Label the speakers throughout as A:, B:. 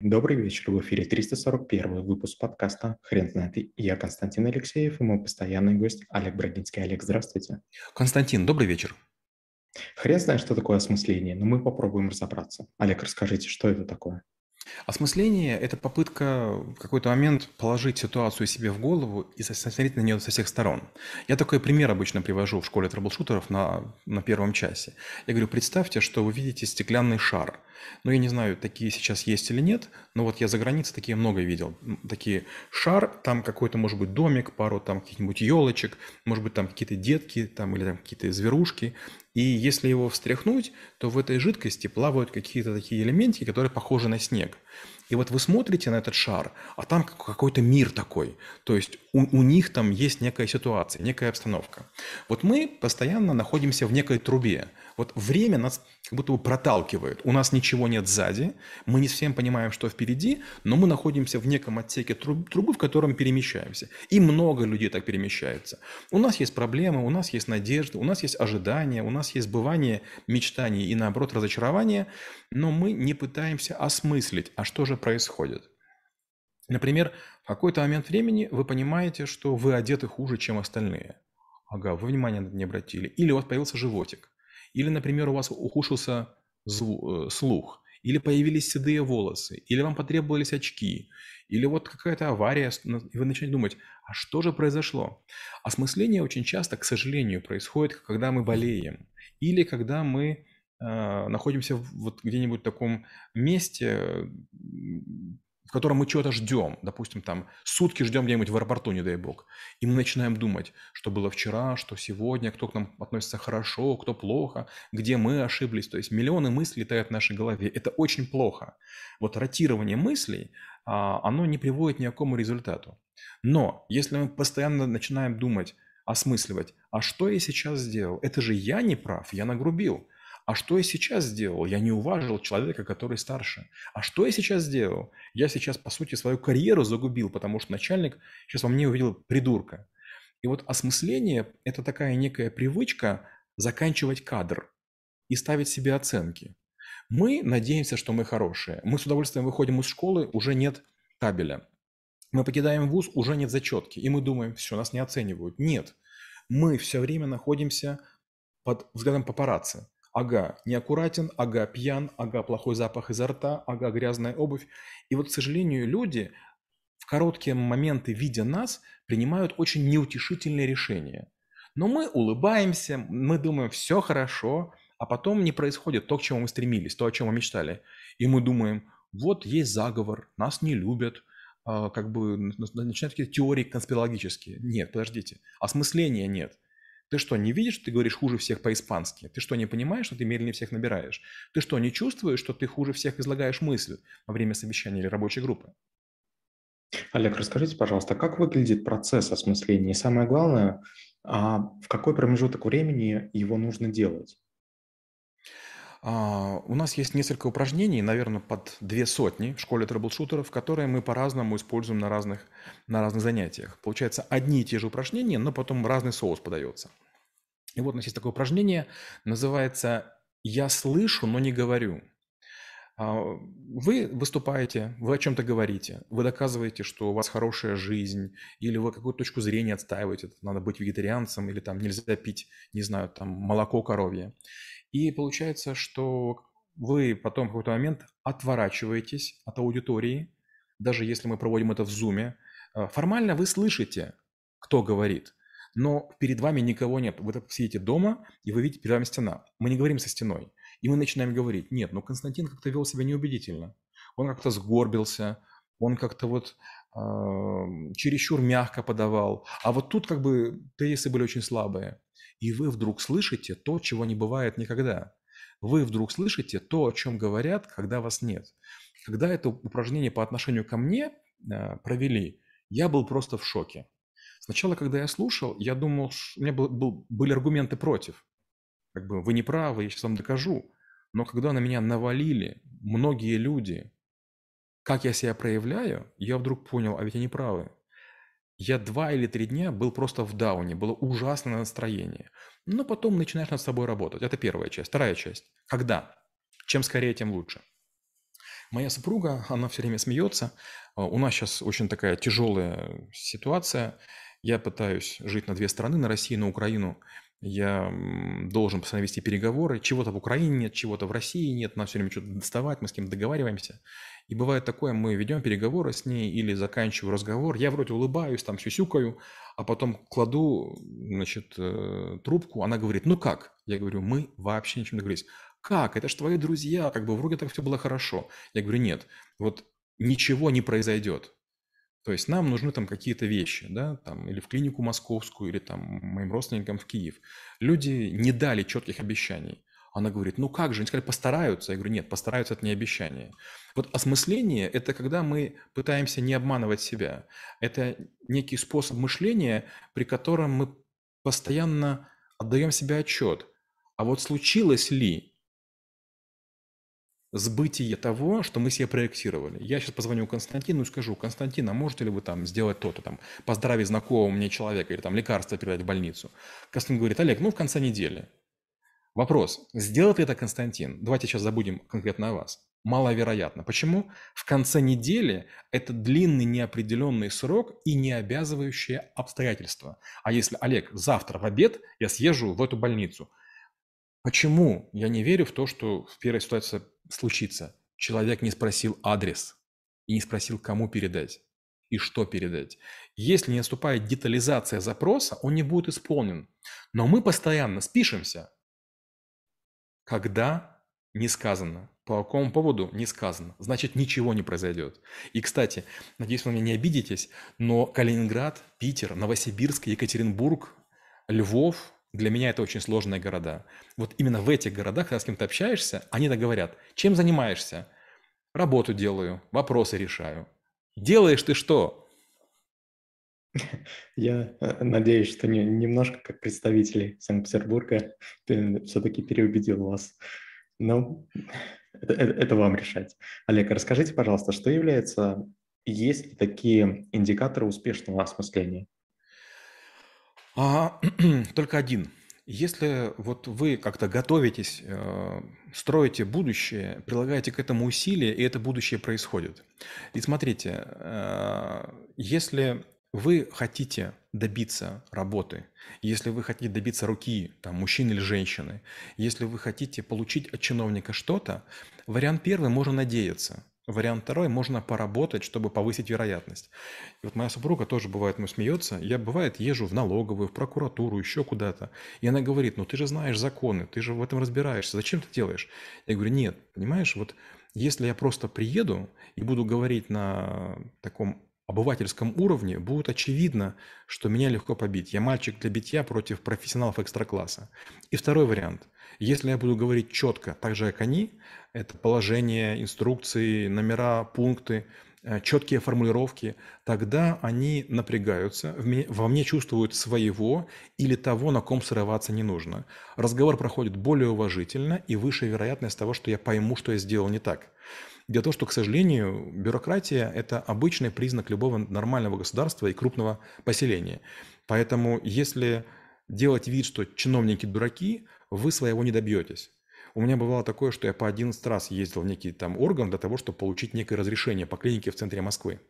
A: Добрый вечер, в эфире 341 выпуск подкаста «Хрен знает». Я Константин Алексеев и мой постоянный гость Олег Брагинский. Олег, здравствуйте.
B: Константин, добрый вечер.
A: Хрен знает, что такое осмысление, но мы попробуем разобраться. Олег, расскажите, что это такое?
B: Осмысление– это попытка в какой-то момент положить ситуацию себе в голову и смотреть на нее со всех сторон. Я такой пример обычно привожу в школе трэблшутеров на, на первом часе. Я говорю, представьте, что вы видите стеклянный шар. Ну, я не знаю, такие сейчас есть или нет, но вот я за границей такие много видел. Такие шар, там какой-то, может быть, домик, пару там каких-нибудь елочек, может быть, там какие-то детки там, или там какие-то зверушки. И если его встряхнуть, то в этой жидкости плавают какие-то такие элементики, которые похожи на снег. И вот вы смотрите на этот шар, а там какой-то мир такой. То есть у, у них там есть некая ситуация, некая обстановка. Вот мы постоянно находимся в некой трубе. Вот время нас как будто бы проталкивает. У нас ничего нет сзади, мы не всем понимаем, что впереди, но мы находимся в неком отсеке трубы, в котором перемещаемся. И много людей так перемещаются. У нас есть проблемы, у нас есть надежды, у нас есть ожидания, у нас есть бывание мечтаний и, наоборот, разочарования, но мы не пытаемся осмыслить, а что же происходит. Например, в какой-то момент времени вы понимаете, что вы одеты хуже, чем остальные. Ага, вы внимание не обратили. Или у вас появился животик. Или, например, у вас ухудшился э, слух. Или появились седые волосы. Или вам потребовались очки. Или вот какая-то авария, и вы начинаете думать, а что же произошло? Осмысление очень часто, к сожалению, происходит, когда мы болеем. Или когда мы а, находимся вот где-нибудь в таком месте, в котором мы чего-то ждем, допустим, там сутки ждем где-нибудь в аэропорту, не дай бог, и мы начинаем думать, что было вчера, что сегодня, кто к нам относится хорошо, кто плохо, где мы ошиблись, то есть миллионы мыслей летают в нашей голове, это очень плохо. Вот ротирование мыслей, а, оно не приводит ни к какому результату. Но если мы постоянно начинаем думать, осмысливать, а что я сейчас сделал, это же я не прав, я нагрубил, а что я сейчас сделал? Я не уважил человека, который старше. А что я сейчас сделал? Я сейчас, по сути, свою карьеру загубил, потому что начальник сейчас во мне увидел придурка. И вот осмысление – это такая некая привычка заканчивать кадр и ставить себе оценки. Мы надеемся, что мы хорошие. Мы с удовольствием выходим из школы, уже нет табеля. Мы покидаем вуз, уже нет зачетки. И мы думаем, все, нас не оценивают. Нет. Мы все время находимся под взглядом папарацци. Ага, неаккуратен, ага, пьян, ага, плохой запах изо рта, ага, грязная обувь. И вот, к сожалению, люди в короткие моменты, видя нас, принимают очень неутешительные решения. Но мы улыбаемся, мы думаем, все хорошо, а потом не происходит то, к чему мы стремились, то, о чем мы мечтали. И мы думаем, вот есть заговор, нас не любят, а, как бы начинают какие-то теории конспирологические. Нет, подождите, осмысления нет. Ты что, не видишь, что ты говоришь хуже всех по-испански? Ты что, не понимаешь, что ты медленнее всех набираешь? Ты что, не чувствуешь, что ты хуже всех излагаешь мысль во время совещания или рабочей группы?
A: Олег, расскажите, пожалуйста, как выглядит процесс осмысления? И самое главное, а в какой промежуток времени его нужно делать?
B: А, у нас есть несколько упражнений, наверное, под две сотни в школе трэблшутеров, которые мы по-разному используем на разных, на разных занятиях. Получается, одни и те же упражнения, но потом разный соус подается. И вот у нас есть такое упражнение, называется «Я слышу, но не говорю». А, вы выступаете, вы о чем-то говорите, вы доказываете, что у вас хорошая жизнь, или вы какую-то точку зрения отстаиваете, надо быть вегетарианцем, или там нельзя пить, не знаю, там молоко коровье. И получается, что вы потом в какой-то момент отворачиваетесь от аудитории, даже если мы проводим это в зуме. Э, формально вы слышите, кто говорит, но перед вами никого нет. Вы сидите дома, и вы видите перед вами стена. Мы не говорим со стеной. И мы начинаем говорить, нет, ну Константин как-то вел себя неубедительно. Он как-то сгорбился, он как-то вот э, чересчур мягко подавал. А вот тут как бы тезисы были очень слабые и вы вдруг слышите то, чего не бывает никогда. Вы вдруг слышите то, о чем говорят, когда вас нет. Когда это упражнение по отношению ко мне э, провели, я был просто в шоке. Сначала, когда я слушал, я думал, у меня был, был, были аргументы против. Как бы вы не правы, я сейчас вам докажу. Но когда на меня навалили многие люди, как я себя проявляю, я вдруг понял, а ведь они правы. Я два или три дня был просто в дауне, было ужасное настроение. Но потом начинаешь над собой работать. Это первая часть. Вторая часть. Когда? Чем скорее, тем лучше. Моя супруга, она все время смеется. А, у нас сейчас очень такая тяжелая ситуация. Я пытаюсь жить на две страны, на Россию и на Украину. Я должен постоянно вести переговоры. Чего-то в Украине нет, чего-то в России нет. Нам все время что-то доставать, мы с кем-то договариваемся. И бывает такое, мы ведем переговоры с ней или заканчиваю разговор. Я вроде улыбаюсь, там сюсюкаю, а потом кладу, значит, э, трубку. Она говорит, ну как? Я говорю, мы вообще ничем не договорились. Как? Это же твои друзья, как бы вроде так все было хорошо. Я говорю, нет, вот ничего не произойдет. То есть нам нужны там какие-то вещи, да, там, или в клинику московскую, или там моим родственникам в Киев. Люди не дали четких обещаний. Она говорит, ну как же, они сказали, постараются. Я говорю, нет, постараются – это не обещание. Вот осмысление – это когда мы пытаемся не обманывать себя. Это некий способ мышления, при котором мы постоянно отдаем себе отчет. А вот случилось ли сбытие того, что мы себе проектировали. Я сейчас позвоню Константину и скажу, Константин, а можете ли вы там сделать то-то, там, поздравить знакомого мне человека или там лекарство передать в больницу? Константин говорит, Олег, ну в конце недели. Вопрос, сделает ли это Константин? Давайте сейчас забудем конкретно о вас. Маловероятно. Почему? В конце недели это длинный неопределенный срок и не обязывающее обстоятельства. А если, Олег, завтра в обед я съезжу в эту больницу, почему я не верю в то, что в первой ситуации случится? Человек не спросил адрес и не спросил, кому передать и что передать. Если не наступает детализация запроса, он не будет исполнен. Но мы постоянно спишемся. Когда не сказано. По какому поводу не сказано. Значит, ничего не произойдет. И, кстати, надеюсь, вы меня не обидитесь, но Калининград, Питер, Новосибирск, Екатеринбург, Львов, для меня это очень сложные города. Вот именно в этих городах, когда с кем-то общаешься, они так говорят. Чем занимаешься? Работу делаю, вопросы решаю. Делаешь ты что?
A: Я э, надеюсь, что не, немножко как представители Санкт-Петербурга все-таки переубедил вас. Но это, это, это вам решать. Олег, расскажите, пожалуйста, что является, есть ли такие индикаторы успешного осмысления?
B: А, только один. Если вот вы как-то готовитесь, э, строите будущее, прилагаете к этому усилия, и это будущее происходит. И смотрите, э, если вы хотите добиться работы, если вы хотите добиться руки там, мужчины или женщины, если вы хотите получить от чиновника что-то, вариант первый можно надеяться. Вариант второй, можно поработать, чтобы повысить вероятность. И вот моя супруга тоже бывает, ну, смеется. Я, бывает, езжу в налоговую, в прокуратуру, еще куда-то. И она говорит, ну, ты же знаешь законы, ты же в этом разбираешься, зачем ты делаешь? Я говорю, нет, понимаешь, вот если я просто приеду и буду говорить на таком обывательском уровне будет очевидно, что меня легко побить. Я мальчик для битья против профессионалов экстракласса. И второй вариант. Если я буду говорить четко, так же, как они, это положение, инструкции, номера, пункты, э, четкие формулировки, тогда они напрягаются, во мне чувствуют своего или того, на ком срываться не нужно. Разговор проходит более уважительно и выше вероятность того, что я пойму, что я сделал не так. Дело в том, что, к сожалению, бюрократия – это обычный признак любого нормального государства и крупного поселения. Поэтому если делать вид, что чиновники дураки, вы своего не добьетесь. У меня бывало такое, что я по 11 раз ездил в некий там орган для того, чтобы получить некое разрешение по клинике в центре Москвы.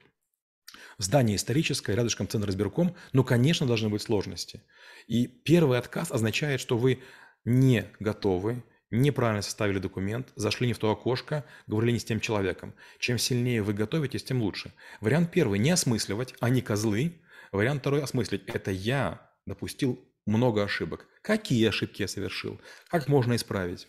B: Здание историческое, рядышком центр избирком, но, конечно, должны быть сложности. И первый отказ означает, что вы не готовы, неправильно составили документ, зашли не в то окошко, говорили не с тем человеком. Чем сильнее вы готовитесь, тем лучше. Вариант первый – не осмысливать, они козлы. Вариант второй – осмыслить. Это я допустил много ошибок. Какие ошибки я совершил? Как можно исправить?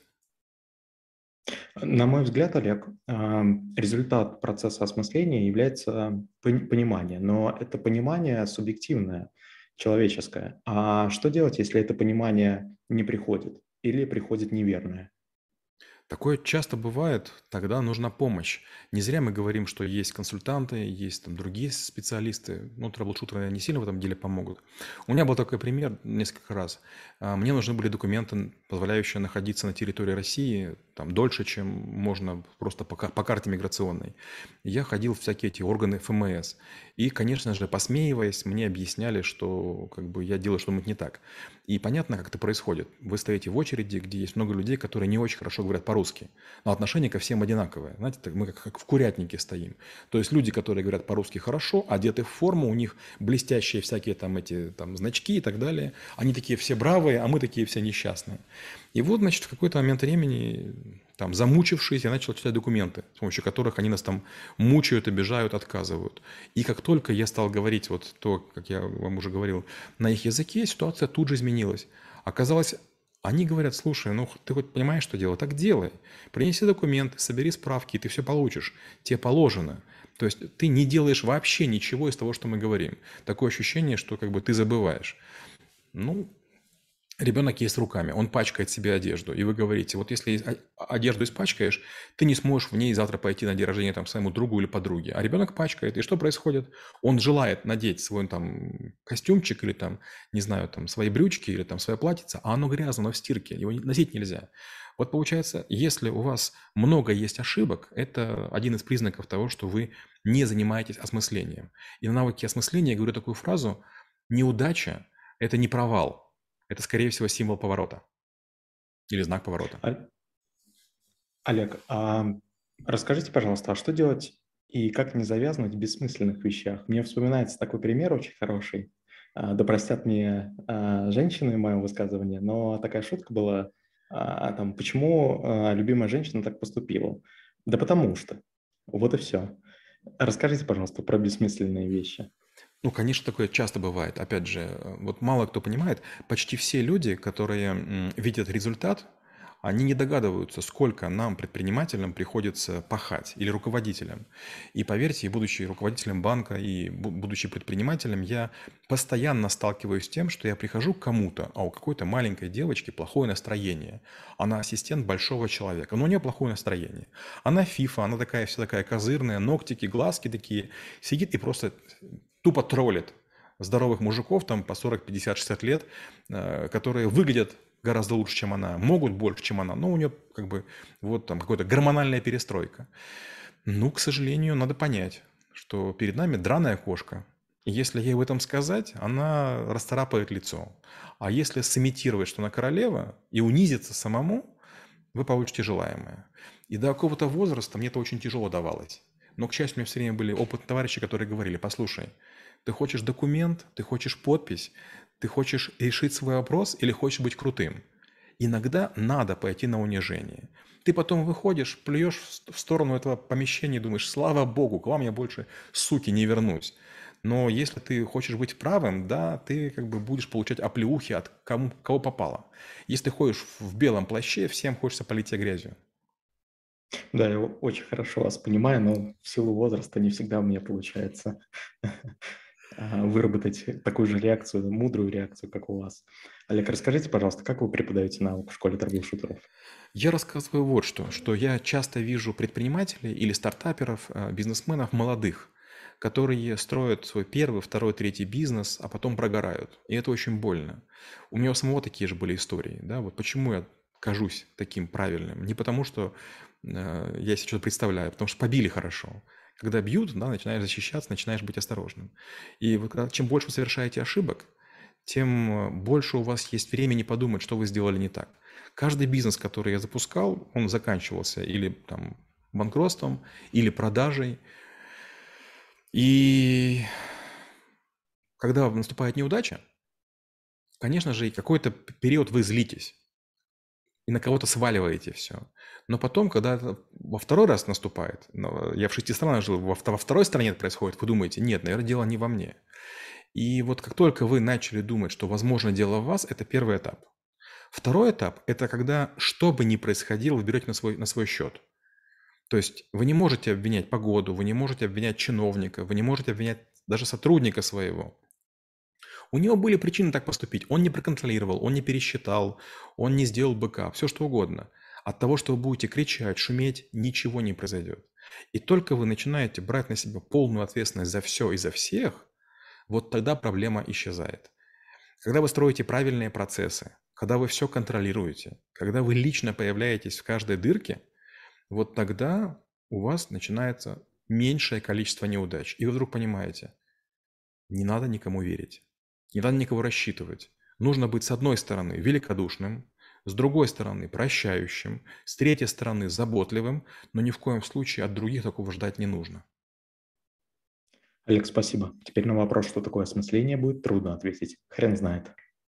A: На мой взгляд, Олег, а, результат процесса осмысления является понимание, но это понимание субъективное, человеческое. А что делать, если это понимание не приходит? Или приходит неверное.
B: Такое часто бывает, тогда нужна помощь. Не зря мы говорим, что есть консультанты, есть там другие специалисты. Ну, трэблшутеры не сильно в этом деле помогут. У меня был такой пример несколько раз. А, мне нужны были документы, позволяющие находиться на территории России там, дольше, чем можно просто по, по карте миграционной. Я ходил в всякие эти органы ФМС. И, конечно же, посмеиваясь, мне объясняли, что как бы, я делаю что-нибудь не так. И понятно, как это происходит. Вы стоите в очереди, где есть много людей, которые не очень хорошо говорят по по-русски, но отношение ко всем одинаковое. Знаете, мы как, как в курятнике стоим. То есть люди, которые говорят по-русски хорошо, одеты в форму, у них блестящие всякие там эти там значки и так далее. Они такие все бравые, а мы такие все несчастные. И вот, значит, в какой-то момент времени, там, замучившись, я начал читать документы, с помощью которых они нас там мучают, обижают, отказывают. И как только я стал говорить вот то, как я вам уже говорил, на их языке, ситуация тут же изменилась. Оказалось, они говорят, слушай, ну ты хоть понимаешь, что делать? Так делай. Принеси документы, собери справки, и ты все получишь. Тебе положено. То есть ты не делаешь вообще ничего из того, что мы говорим. Такое ощущение, что как бы ты забываешь. Ну, Ребенок есть руками, он пачкает себе одежду, и вы говорите, вот если одежду испачкаешь, ты не сможешь в ней завтра пойти на день рождения там, своему другу или подруге. А ребенок пачкает, и что происходит? Он желает надеть свой там костюмчик или там, не знаю, там свои брючки или там свое платьице, а оно грязно, оно в стирке, его носить нельзя. Вот получается, если у вас много есть ошибок, это один из признаков того, что вы не занимаетесь осмыслением. И на навыке осмысления я говорю такую фразу, неудача – это не провал, это, скорее всего, символ поворота или знак поворота.
A: Олег, а расскажите, пожалуйста, а что делать и как не завязнуть в бессмысленных вещах? Мне вспоминается такой пример очень хороший. А, да простят мне а, женщины мое высказывание, но такая шутка была, а, там, почему любимая женщина так поступила? Да потому что. Вот и все. Расскажите, пожалуйста, про бессмысленные вещи.
B: Ну, конечно, такое часто бывает. Опять же, э, вот мало кто понимает, почти все люди, которые видят результат, они не догадываются, сколько нам, предпринимателям, приходится пахать или руководителям. И поверьте, и будучи руководителем банка, и будучи предпринимателем, я постоянно сталкиваюсь с тем, что я прихожу к кому-то, а у какой-то маленькой девочки плохое настроение. Она ассистент большого человека, но у нее плохое настроение. Она фифа, она такая вся такая козырная, ногтики, глазки такие, сидит и просто тупо троллит здоровых мужиков там по 40, 50, 60 лет, э, которые выглядят гораздо лучше, чем она, могут больше, чем она, но у нее как бы вот там какая-то гормональная перестройка. Ну, к сожалению, надо понять, что перед нами драная кошка. И если ей в этом сказать, она расцарапает лицо. А если сымитировать, что она королева, и унизиться самому, вы получите желаемое. И до какого-то возраста мне это очень тяжело давалось. Но, к счастью, у меня все время были опытные товарищи, которые говорили, послушай, ты хочешь документ, ты хочешь подпись, ты хочешь решить свой вопрос или хочешь быть крутым. Иногда надо пойти на унижение. Ты потом выходишь, плюешь в сторону этого помещения и думаешь, слава богу, к вам я больше, суки, не вернусь. Но если ты хочешь быть правым, да, ты как бы будешь получать оплеухи от кому, кого попало. Если ты ходишь в белом плаще, всем хочется полить тебя грязью.
A: Да, я очень хорошо вас понимаю, но в силу возраста не всегда у меня получается выработать такую же реакцию, мудрую реакцию, как у вас. Олег, расскажите, пожалуйста, как вы преподаете науку в школе трэблшутеров?
B: Я рассказываю вот что, что я часто вижу предпринимателей или стартаперов, э, бизнесменов молодых, которые строят свой первый, второй, третий бизнес, а потом прогорают. И это очень больно. У меня у самого такие же были истории. Да? Вот почему я кажусь таким правильным. Не потому, что я себе что-то представляю, потому что побили хорошо. Когда бьют, да, начинаешь защищаться, начинаешь быть осторожным. И когда, чем больше вы совершаете ошибок, тем э, больше у вас есть времени подумать, что вы сделали не так. Каждый бизнес, который я запускал, он заканчивался или там банкротством, или продажей. И когда наступает неудача, конечно же, и какой-то период вы злитесь и на кого-то сваливаете все. Но потом, когда это во второй раз наступает, я в шести странах жил, во, второй стране это происходит, вы думаете, нет, наверное, дело не во мне. И вот как только вы начали думать, что, возможно, дело в вас, это первый этап. Второй этап – это когда, что бы ни происходило, вы берете на свой, на свой счет. То есть вы не можете обвинять погоду, вы не можете обвинять чиновника, вы не можете обвинять даже сотрудника своего. У него были причины так поступить. Он не проконтролировал, он не пересчитал, он не сделал бэкап, все что угодно. От того, что вы будете кричать, шуметь, ничего не произойдет. И только вы начинаете брать на себя полную ответственность за все и за всех, вот тогда проблема исчезает. Когда вы строите правильные процессы, когда вы все контролируете, когда вы лично появляетесь в каждой дырке, вот тогда у вас начинается меньшее количество неудач. И вы вдруг понимаете, не надо никому верить. Не надо никого рассчитывать. Нужно быть, с одной стороны, великодушным, с другой стороны прощающим, с третьей стороны заботливым, но ни в коем случае от других такого ждать не нужно.
A: Олег, спасибо. Теперь на вопрос, что такое осмысление, будет трудно ответить. Хрен знает.